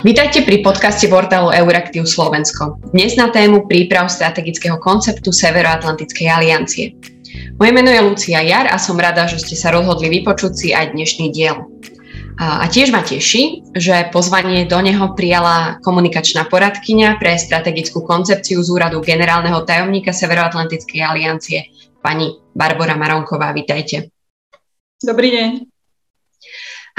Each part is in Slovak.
Vítajte pri podcaste portálu Euraktiv Slovensko. Dnes na tému príprav strategického konceptu Severoatlantickej aliancie. Moje meno je Lucia Jar a som rada, že ste sa rozhodli vypočuť si aj dnešný diel. A tiež ma teší, že pozvanie do neho prijala komunikačná poradkyňa pre strategickú koncepciu z úradu generálneho tajomníka Severoatlantickej aliancie, pani Barbara Maronková. Vítajte. Dobrý deň.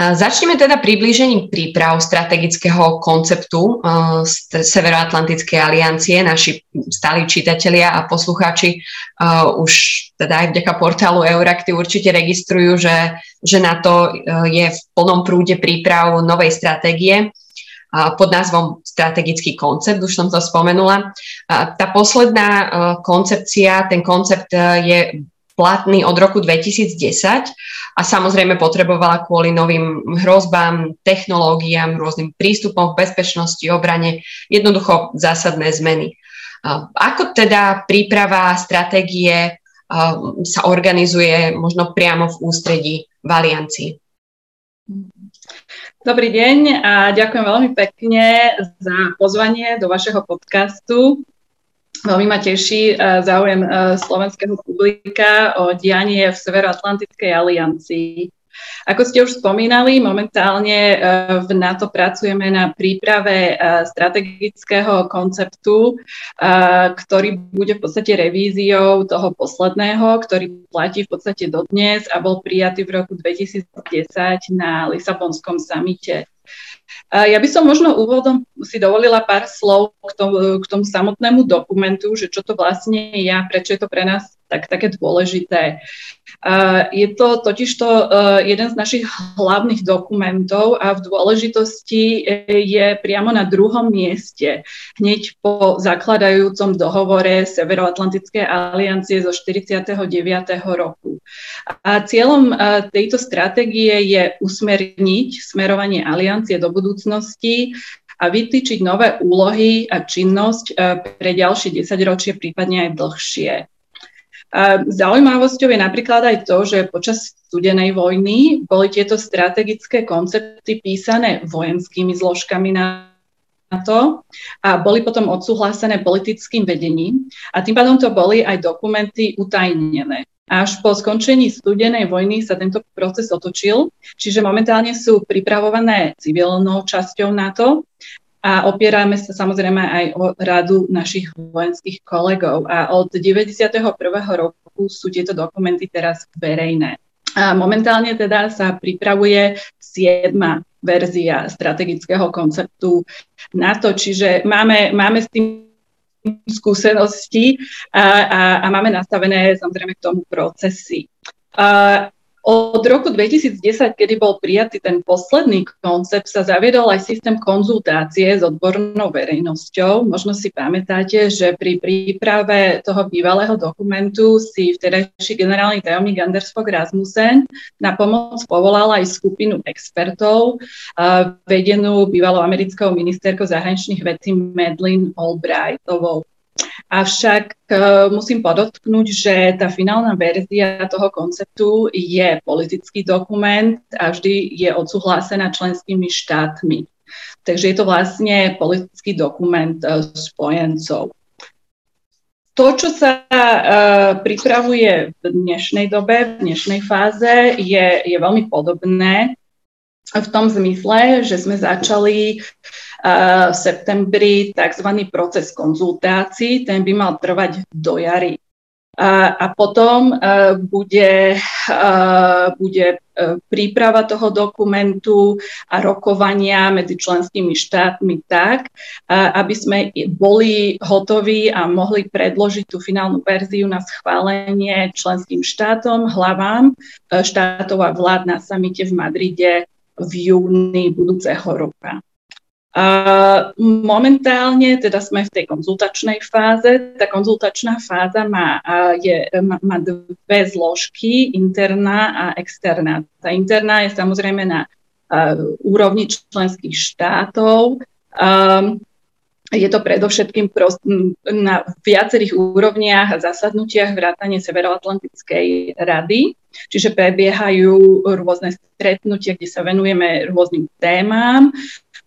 Začneme teda priblížením príprav strategického konceptu uh, Severoatlantickej aliancie. Naši stáli čitatelia a poslucháči uh, už teda aj vďaka portálu Euraktiv určite registrujú, že, že na to uh, je v plnom prúde príprav novej stratégie pod názvom strategický koncept, už som to spomenula. Tá posledná koncepcia, ten koncept je platný od roku 2010 a samozrejme potrebovala kvôli novým hrozbám, technológiám, rôznym prístupom v bezpečnosti, obrane, jednoducho zásadné zmeny. Ako teda príprava stratégie sa organizuje možno priamo v ústredí v Aliancii? Dobrý deň a ďakujem veľmi pekne za pozvanie do vašeho podcastu. Veľmi ma teší uh, záujem uh, slovenského publika o dianie v Severoatlantickej aliancii. Ako ste už spomínali, momentálne uh, v NATO pracujeme na príprave strategického konceptu, ktorý bude v podstate revíziou toho posledného, ktorý platí v podstate dodnes a bol prijatý v roku 2010 na Lisabonskom samite. Ja by som možno úvodom si dovolila pár slov k tomu, k tomu samotnému dokumentu, že čo to vlastne je a prečo je to pre nás tak, také dôležité. Je to totižto e, jeden z našich hlavných dokumentov a v dôležitosti e, je priamo na druhom mieste, hneď po zakladajúcom dohovore Severoatlantickej aliancie zo 49. roku. A cieľom e, tejto stratégie je usmerniť smerovanie aliancie do budúcnosti a vytýčiť nové úlohy a činnosť pre ďalšie desaťročie, prípadne aj dlhšie. Zaujímavosťou je napríklad aj to, že počas studenej vojny boli tieto strategické koncepty písané vojenskými zložkami na to a boli potom odsúhlasené politickým vedením a tým pádom to boli aj dokumenty utajnené. Až po skončení studenej vojny sa tento proces otočil, čiže momentálne sú pripravované civilnou časťou NATO a opierame sa samozrejme aj o radu našich vojenských kolegov. A od 91. roku sú tieto dokumenty teraz verejné. A momentálne teda sa pripravuje siedma verzia strategického konceptu NATO, čiže máme, máme s tým skúsenosti a, a, a máme nastavené samozrejme k tomu procesy. A od roku 2010, kedy bol prijatý ten posledný koncept, sa zaviedol aj systém konzultácie s odbornou verejnosťou. Možno si pamätáte, že pri príprave toho bývalého dokumentu si vtedajší generálny tajomník Anders Fogh Rasmussen na pomoc povolal aj skupinu expertov, vedenú bývalou americkou ministerkou zahraničných vecí Madeleine Albrightovou. Avšak uh, musím podotknúť, že tá finálna verzia toho konceptu je politický dokument a vždy je odsúhlasená členskými štátmi. Takže je to vlastne politický dokument uh, spojencov. To, čo sa uh, pripravuje v dnešnej dobe, v dnešnej fáze, je, je veľmi podobné v tom zmysle, že sme začali v septembri tzv. proces konzultácií, ten by mal trvať do jary. A, potom uh, bude, uh, bude uh, príprava toho dokumentu a rokovania medzi členskými štátmi tak, aby sme boli hotoví a mohli predložiť tú finálnu verziu na schválenie členským štátom, hlavám štátov a vlád na samite v Madride v júni budúceho roka. Momentálne teda sme v tej konzultačnej fáze. Tá konzultačná fáza má, je, má, dve zložky, interná a externá. Tá interná je samozrejme na úrovni členských štátov. Je to predovšetkým na viacerých úrovniach a zasadnutiach vrátane Severoatlantickej rady, čiže prebiehajú rôzne stretnutia, kde sa venujeme rôznym témam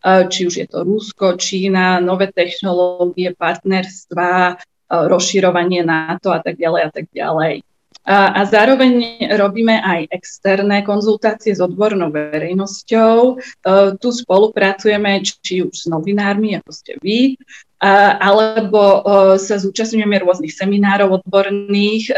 či už je to Rusko, Čína, nové technológie, partnerstva, rozširovanie NATO a tak ďalej a tak ďalej. A, zároveň robíme aj externé konzultácie s odbornou verejnosťou. E, tu spolupracujeme či už s novinármi, ako ste vy, alebo e, sa zúčastňujeme rôznych seminárov odborných, e,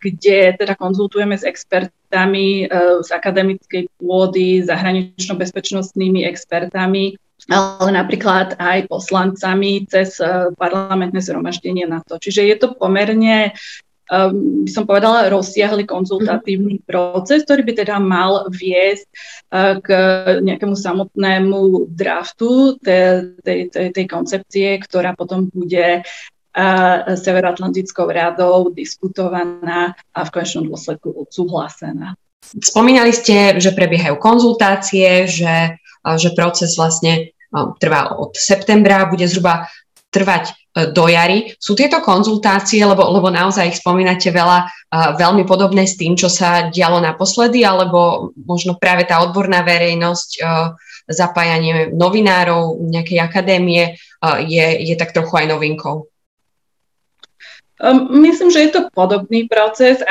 kde teda konzultujeme s expertami z akademickej pôdy, zahranično-bezpečnostnými expertami, ale napríklad aj poslancami cez parlamentné zhromaždenie na to. Čiže je to pomerne um, by som povedala, rozsiahly konzultatívny mm-hmm. proces, ktorý by teda mal viesť uh, k nejakému samotnému draftu tej, tej, tej, tej koncepcie, ktorá potom bude uh, Severoatlantickou radou diskutovaná a v konečnom dôsledku odsúhlasená. Spomínali ste, že prebiehajú konzultácie, že, že proces vlastne uh, trvá od septembra, bude zhruba trvať e, do jary. Sú tieto konzultácie, lebo, lebo naozaj ich spomínate veľa, uh, veľmi podobné s tým, čo sa dialo naposledy, alebo možno práve tá odborná verejnosť, uh, zapájanie novinárov, nejakej akadémie je, je tak trochu aj novinkou? Ehm, myslím, že je to podobný proces,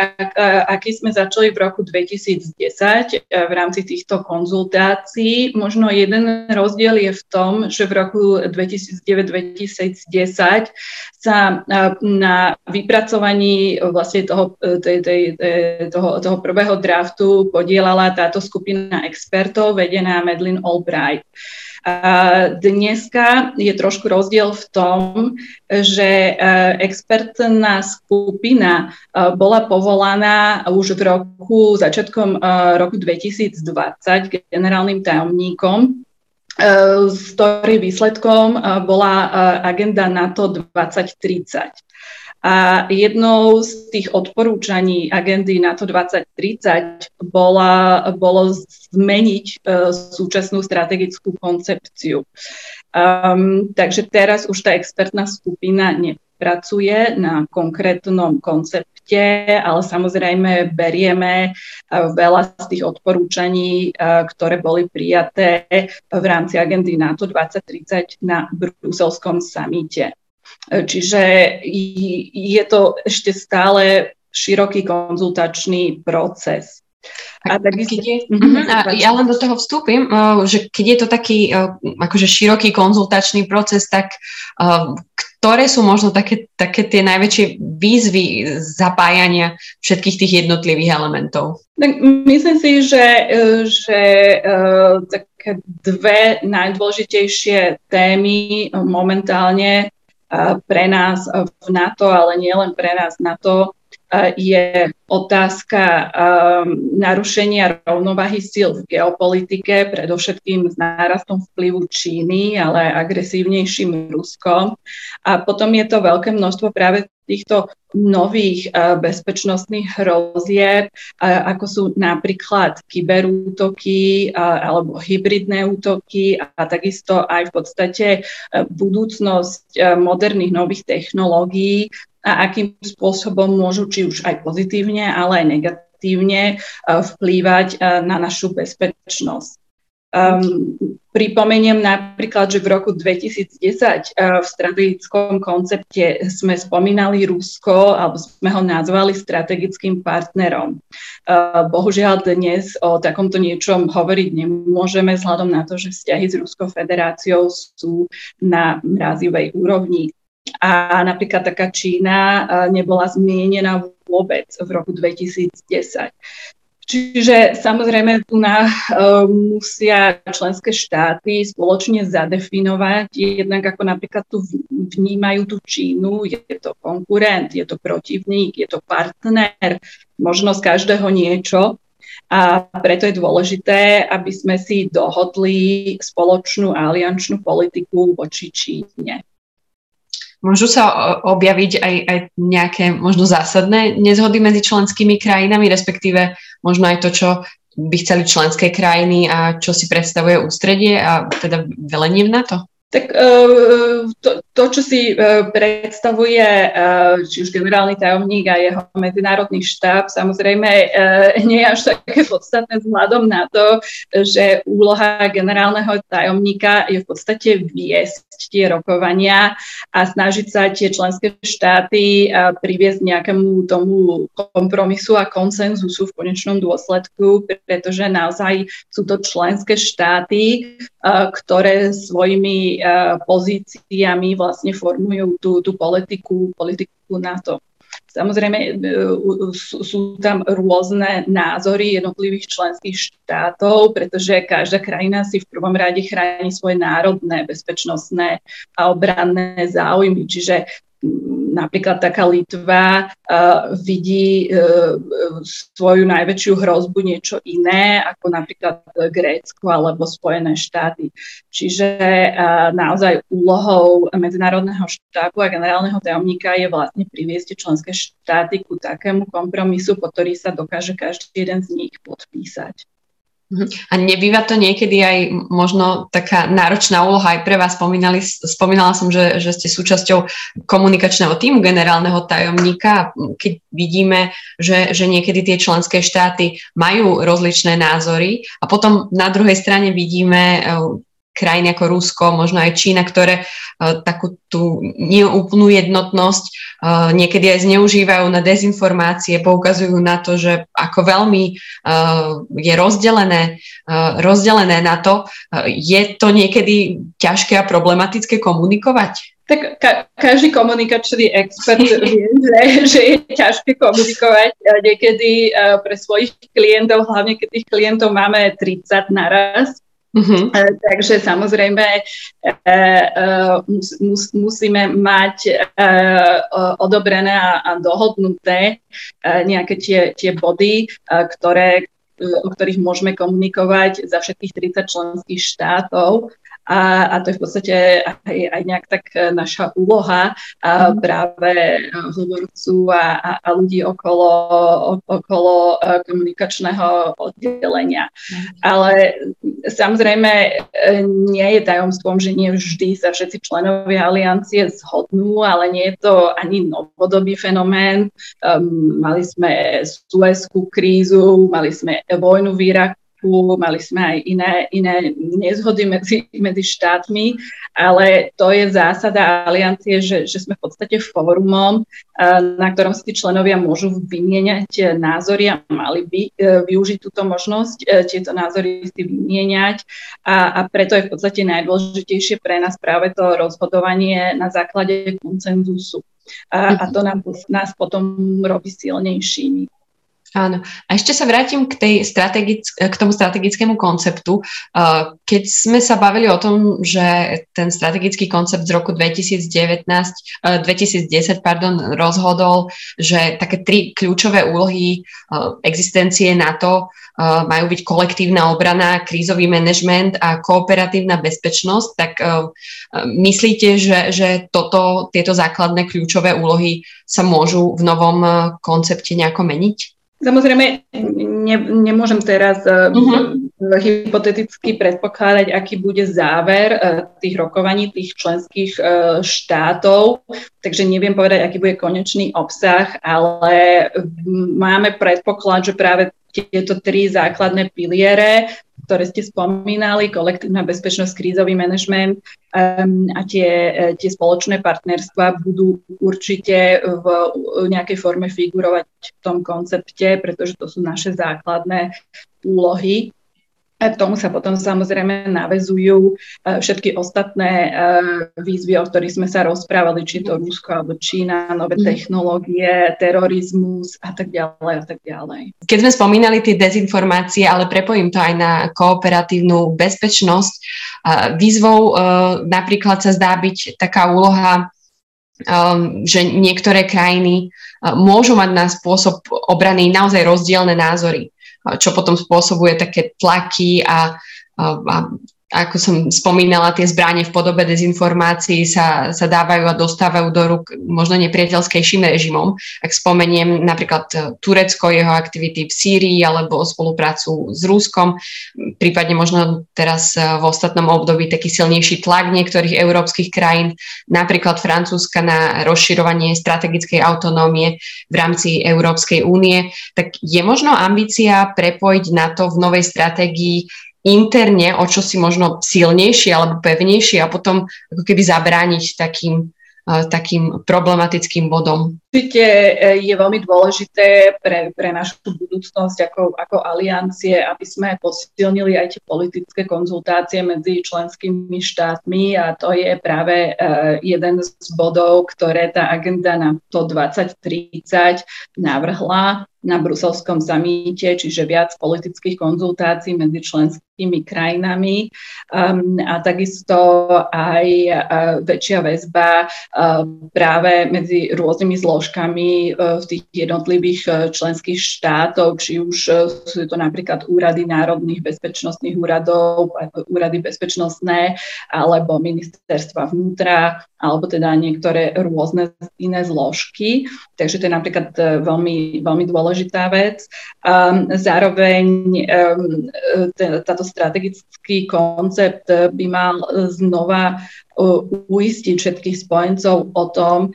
aký sme začali v roku 2010 eh, v rámci týchto konzultácií. Možno jeden rozdiel je v tom, že v roku 2009-2010 sa eh, na vypracovaní vlastne toho, tej, tej, toho, toho prvého draftu podielala táto skupina expertov vedená Medlin Albright. Dneska je trošku rozdiel v tom, že e, expertná skupina e, bola povolaná už v roku, začiatkom e, roku 2020 generálnym tajomníkom s ktorým výsledkom bola agenda NATO 2030. A jednou z tých odporúčaní agendy NATO 2030 bola, bolo zmeniť uh, súčasnú strategickú koncepciu. Um, takže teraz už tá expertná skupina nepracuje na konkrétnom koncepte, ale samozrejme berieme uh, veľa z tých odporúčaní, uh, ktoré boli prijaté v rámci agendy NATO 2030 na bruselskom samite. Čiže je to ešte stále široký konzultačný proces. A, takisto... je, uh-huh, a ja len do toho vstúpim, uh, že keď je to taký uh, akože široký konzultačný proces, tak uh, ktoré sú možno také, také tie najväčšie výzvy zapájania všetkých tých jednotlivých elementov? Tak myslím si, že, že také dve najdôležitejšie témy momentálne pre nás v NATO, ale nielen pre nás NATO, je otázka um, narušenia rovnováhy síl v geopolitike, predovšetkým s nárastom vplyvu Číny, ale agresívnejším Ruskom. A potom je to veľké množstvo práve týchto nových uh, bezpečnostných hrozieb, ako sú napríklad kyberútoky alebo hybridné útoky a, takisto aj v podstate budúcnosť moderných nových technológií, a akým spôsobom môžu či už aj pozitívne, ale aj negatívne e, vplývať e, na našu bezpečnosť. Um, pripomeniem napríklad, že v roku 2010 uh, v strategickom koncepte sme spomínali Rusko, alebo sme ho nazvali strategickým partnerom. Uh, bohužiaľ dnes o takomto niečom hovoriť nemôžeme, vzhľadom na to, že vzťahy s Ruskou federáciou sú na mrazivej úrovni. A napríklad taká Čína nebola zmienená vôbec v roku 2010. Čiže samozrejme tu na, uh, musia členské štáty spoločne zadefinovať, jednak ako napríklad tu vnímajú tú Čínu, je to konkurent, je to protivník, je to partner, možno z každého niečo. A preto je dôležité, aby sme si dohodli spoločnú aliančnú politiku voči Číne. Môžu sa objaviť aj, aj nejaké možno zásadné nezhody medzi členskými krajinami, respektíve možno aj to, čo by chceli členské krajiny a čo si predstavuje ústredie a teda velenie v NATO? Tak to, to, čo si predstavuje či už generálny tajomník a jeho medzinárodný štáb, samozrejme nie je až také podstatné vzhľadom na to, že úloha generálneho tajomníka je v podstate viesť tie rokovania a snažiť sa tie členské štáty priviesť nejakému tomu kompromisu a konsenzusu v konečnom dôsledku, pretože naozaj sú to členské štáty, ktoré svojimi pozíciami vlastne formujú tú, tú politiku, politiku NATO. Samozrejme, e, sú tam rôzne názory jednotlivých členských štátov, pretože každá krajina si v prvom rade chráni svoje národné, bezpečnostné a obranné záujmy. Čiže napríklad taká Litva uh, vidí uh, svoju najväčšiu hrozbu niečo iné ako napríklad Grécko alebo Spojené štáty. Čiže uh, naozaj úlohou medzinárodného štábu a generálneho tajomníka je vlastne priviesť členské štáty ku takému kompromisu, po ktorý sa dokáže každý jeden z nich podpísať. Mhm. A nebýva to niekedy aj možno taká náročná úloha aj pre vás. Spomínali, spomínala som, že, že ste súčasťou komunikačného týmu generálneho tajomníka. Keď vidíme, že, že niekedy tie členské štáty majú rozličné názory a potom na druhej strane vidíme krajiny ako Rusko, možno aj Čína, ktoré uh, takú tú neúplnú jednotnosť uh, niekedy aj zneužívajú na dezinformácie, poukazujú na to, že ako veľmi uh, je rozdelené, rozdelené na to. Je to niekedy ťažké a problematické komunikovať? Tak ka- každý komunikačný expert vie, že, že je ťažké komunikovať niekedy pre svojich klientov, hlavne keď tých klientov máme 30 naraz Uh-huh. Takže samozrejme e, e, mus, mus, musíme mať odobrené a dohodnuté nejaké tie, tie body, ktoré, o ktorých môžeme komunikovať za všetkých 30 členských štátov a, a to je v podstate aj, aj nejak tak naša úloha a mhm. práve hovorcu a, a, a ľudí okolo, okolo e, komunikačného oddelenia. Mhm. Ale samozrejme nie je tajomstvom, že nie vždy sa všetci členovia aliancie zhodnú, ale nie je to ani novodobý fenomén. Um, mali sme Suezkú krízu, mali sme vojnu v Iraku, Iraku, mali sme aj iné, iné nezhody medzi, medzi štátmi, ale to je zásada aliancie, že, že sme v podstate fórumom, na ktorom si členovia môžu vymieňať názory a mali by e, využiť túto možnosť, tieto názory si vymieňať a, a preto je v podstate najdôležitejšie pre nás práve to rozhodovanie na základe koncenzusu. A, a to nám, nás potom robí silnejšími. Áno. A ešte sa vrátim k, tej strategic- k tomu strategickému konceptu. Keď sme sa bavili o tom, že ten strategický koncept z roku 2019, 2010 pardon, rozhodol, že také tri kľúčové úlohy existencie NATO majú byť kolektívna obrana, krízový manažment a kooperatívna bezpečnosť, tak myslíte, že, že toto, tieto základné kľúčové úlohy sa môžu v novom koncepte nejako meniť? Samozrejme, ne, nemôžem teraz uh-huh. hypoteticky predpokladať, aký bude záver uh, tých rokovaní tých členských štátov, takže neviem povedať, aký bude konečný obsah, ale máme predpoklad, že práve tieto tri základné piliere ktoré ste spomínali, kolektívna bezpečnosť, krízový manažment um, a tie, e, tie spoločné partnerstva budú určite v nejakej forme figurovať v tom koncepte, pretože to sú naše základné úlohy. A k tomu sa potom samozrejme navezujú e, všetky ostatné e, výzvy, o ktorých sme sa rozprávali, či to Rusko alebo Čína, nové mhm. technológie, terorizmus a tak ďalej a tak ďalej. Keď sme spomínali tie dezinformácie, ale prepojím to aj na kooperatívnu bezpečnosť, e, výzvou napríklad sa zdá byť taká úloha že niektoré krajiny môžu mať na spôsob obrany naozaj rozdielne názory čo potom spôsobuje také tlaky a, a, a ako som spomínala, tie zbranie v podobe dezinformácií sa, sa dávajú a dostávajú do rúk možno nepriateľskejším režimom. Ak spomeniem napríklad e, Turecko, jeho aktivity v Sýrii alebo spoluprácu s Ruskom, prípadne možno teraz e, v ostatnom období taký silnejší tlak niektorých európskych krajín, napríklad Francúzska na rozširovanie strategickej autonómie v rámci Európskej únie, tak je možno ambícia prepojiť na to v novej stratégii interne o čo si možno silnejšie alebo pevnejšie a potom ako keby zabrániť takým, uh, takým problematickým bodom. Určite e, je veľmi dôležité pre, pre našu budúcnosť ako, ako aliancie, aby sme posilnili aj tie politické konzultácie medzi členskými štátmi a to je práve uh, jeden z bodov, ktoré tá agenda na to 2030 navrhla na bruselskom samíte, čiže viac politických konzultácií medzi členskými krajinami um, a takisto aj uh, väčšia väzba uh, práve medzi rôznymi zložkami uh, v tých jednotlivých uh, členských štátov, či už uh, sú to napríklad úrady národných bezpečnostných úradov, úrady bezpečnostné alebo ministerstva vnútra, alebo teda niektoré rôzne iné zložky. Takže to je napríklad veľmi, veľmi dôležitá vec. A zároveň táto strategický koncept by mal znova uistiť všetkých spojencov o tom,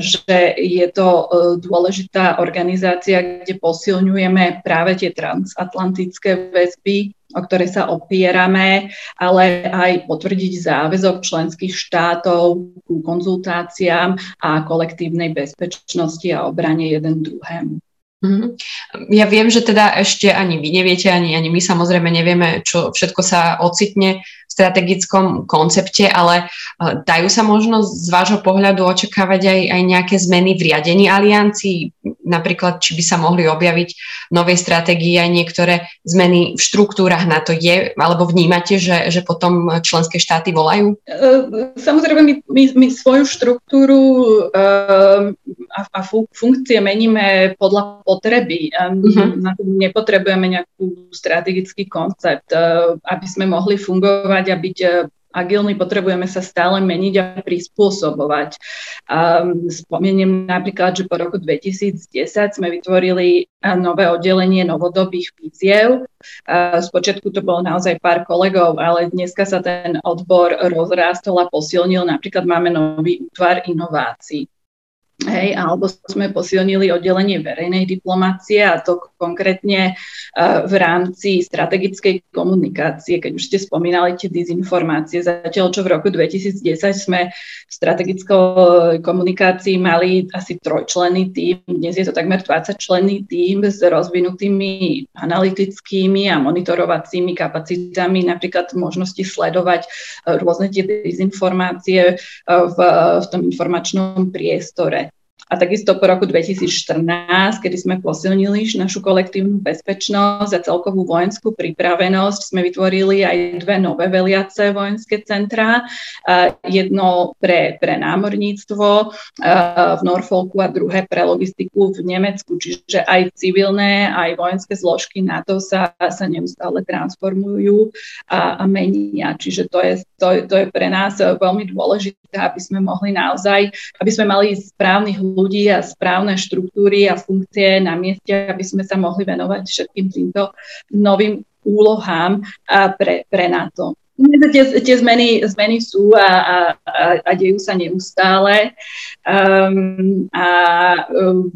že je to dôležitá organizácia, kde posilňujeme práve tie transatlantické väzby, o ktoré sa opierame, ale aj potvrdiť záväzok členských štátov ku konzultáciám a kolektívnej bezpečnosti a obrane jeden druhému. Mm-hmm. Ja viem, že teda ešte ani vy neviete, ani, ani my samozrejme nevieme, čo všetko sa ocitne strategickom koncepte, ale e, dajú sa možno z vášho pohľadu očakávať aj, aj nejaké zmeny v riadení aliancií? Napríklad, či by sa mohli objaviť v novej stratégii aj niektoré zmeny v štruktúrach na to je, alebo vnímate, že, že potom členské štáty volajú? E, samozrejme, my, my, my svoju štruktúru um, a, a funkcie meníme podľa potreby. Uh-huh. Na to nepotrebujeme nejakú strategický koncept, aby sme mohli fungovať a byť e, agilní, potrebujeme sa stále meniť a prispôsobovať. Um, spomeniem napríklad, že po roku 2010 sme vytvorili e, nové oddelenie novodobých víziev. Uh, spočiatku to bolo naozaj pár kolegov, ale dneska sa ten odbor rozrástol a posilnil. Napríklad máme nový útvar inovácií. Hej, alebo sme posilnili oddelenie verejnej diplomácie a to konkrétne uh, v rámci strategickej komunikácie, keď už ste spomínali tie dezinformácie. Zatiaľ, čo v roku 2010 sme v strategickou komunikácii mali asi trojčlenný tým, dnes je to takmer 20 členný tým s rozvinutými analytickými a monitorovacími kapacitami, napríklad možnosti sledovať uh, rôzne tie dezinformácie v, v tom informačnom priestore. A takisto po roku 2014, kedy sme posilnili našu kolektívnu bezpečnosť a celkovú vojenskú pripravenosť, sme vytvorili aj dve nové veliace vojenské centrá. Jedno pre, pre námorníctvo v Norfolku a druhé pre logistiku v Nemecku. Čiže aj civilné, aj vojenské zložky NATO sa, sa neustále transformujú a, a menia. Čiže to je, to, to je pre nás veľmi dôležité, aby sme mohli naozaj, aby sme mali správnych ľudí a správne štruktúry a funkcie na mieste, aby sme sa mohli venovať všetkým týmto novým úlohám pre, pre NATO. Tie, tie zmeny, zmeny sú a, a, a dejú sa neustále. Um, a, um,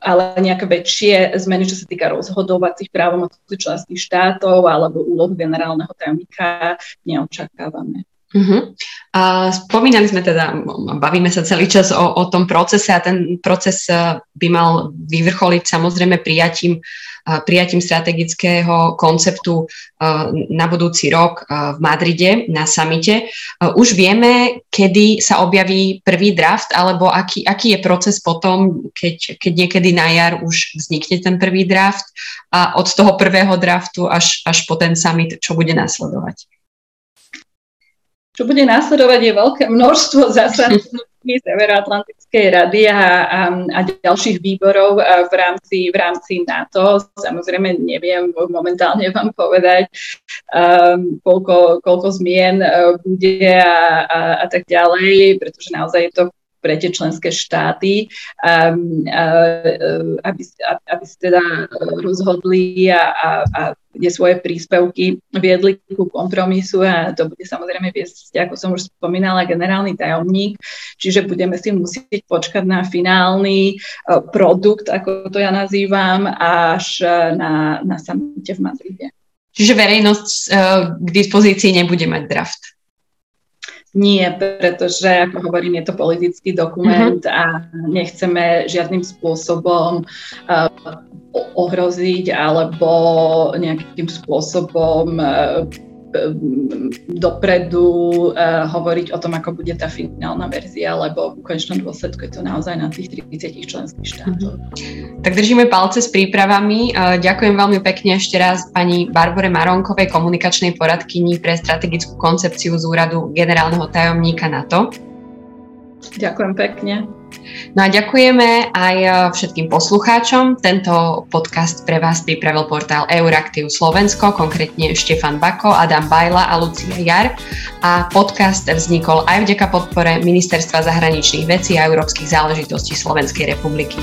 ale nejaké väčšie zmeny, čo sa týka rozhodovacích právomocí členských štátov alebo úloh generálneho tajomníka, neočakávame. Uh-huh. A spomínali sme teda, bavíme sa celý čas o, o tom procese a ten proces e, by mal vyvrcholiť samozrejme prijatím, e, prijatím strategického konceptu e, na budúci rok v Madride na samite. Už vieme, kedy sa objaví prvý draft, alebo aký, aký je proces potom, keď, keď niekedy na jar už vznikne ten prvý draft a od toho prvého draftu až, až po ten summit, čo bude nasledovať. Čo bude následovať je veľké množstvo zasadnutí Severoatlantickej rady a, a, a ďalších výborov v rámci, v rámci NATO. Samozrejme neviem momentálne vám povedať, um, koľko, koľko zmien uh, bude a, a, a tak ďalej, pretože naozaj je to pre tie členské štáty, um, uh, aby, aby si teda rozhodli a, a, a kde svoje príspevky viedli ku kompromisu a to bude samozrejme viesť, ako som už spomínala, generálny tajomník, čiže budeme si musieť počkať na finálny uh, produkt, ako to ja nazývam, až na, na samite v Madride. Čiže verejnosť uh, k dispozícii nebude mať draft? Nie, pretože, ako hovorím, je to politický dokument uh-huh. a nechceme žiadnym spôsobom uh, ohroziť alebo nejakým spôsobom uh, dopredu uh, hovoriť o tom, ako bude tá finálna verzia, lebo v konečnom dôsledku je to naozaj na tých 30 členských štátoch. Mm-hmm. Tak držíme palce s prípravami. Uh, ďakujem veľmi pekne ešte raz pani Barbore Maronkovej, komunikačnej poradkyni pre strategickú koncepciu z úradu generálneho tajomníka NATO. Ďakujem pekne. No a ďakujeme aj e, všetkým poslucháčom. Tento podcast pre vás pripravil portál Euraktiv Slovensko, konkrétne Štefan Bako, Adam Bajla a Lucia Jar. A podcast vznikol aj vďaka podpore Ministerstva zahraničných vecí a európskych záležitostí Slovenskej republiky.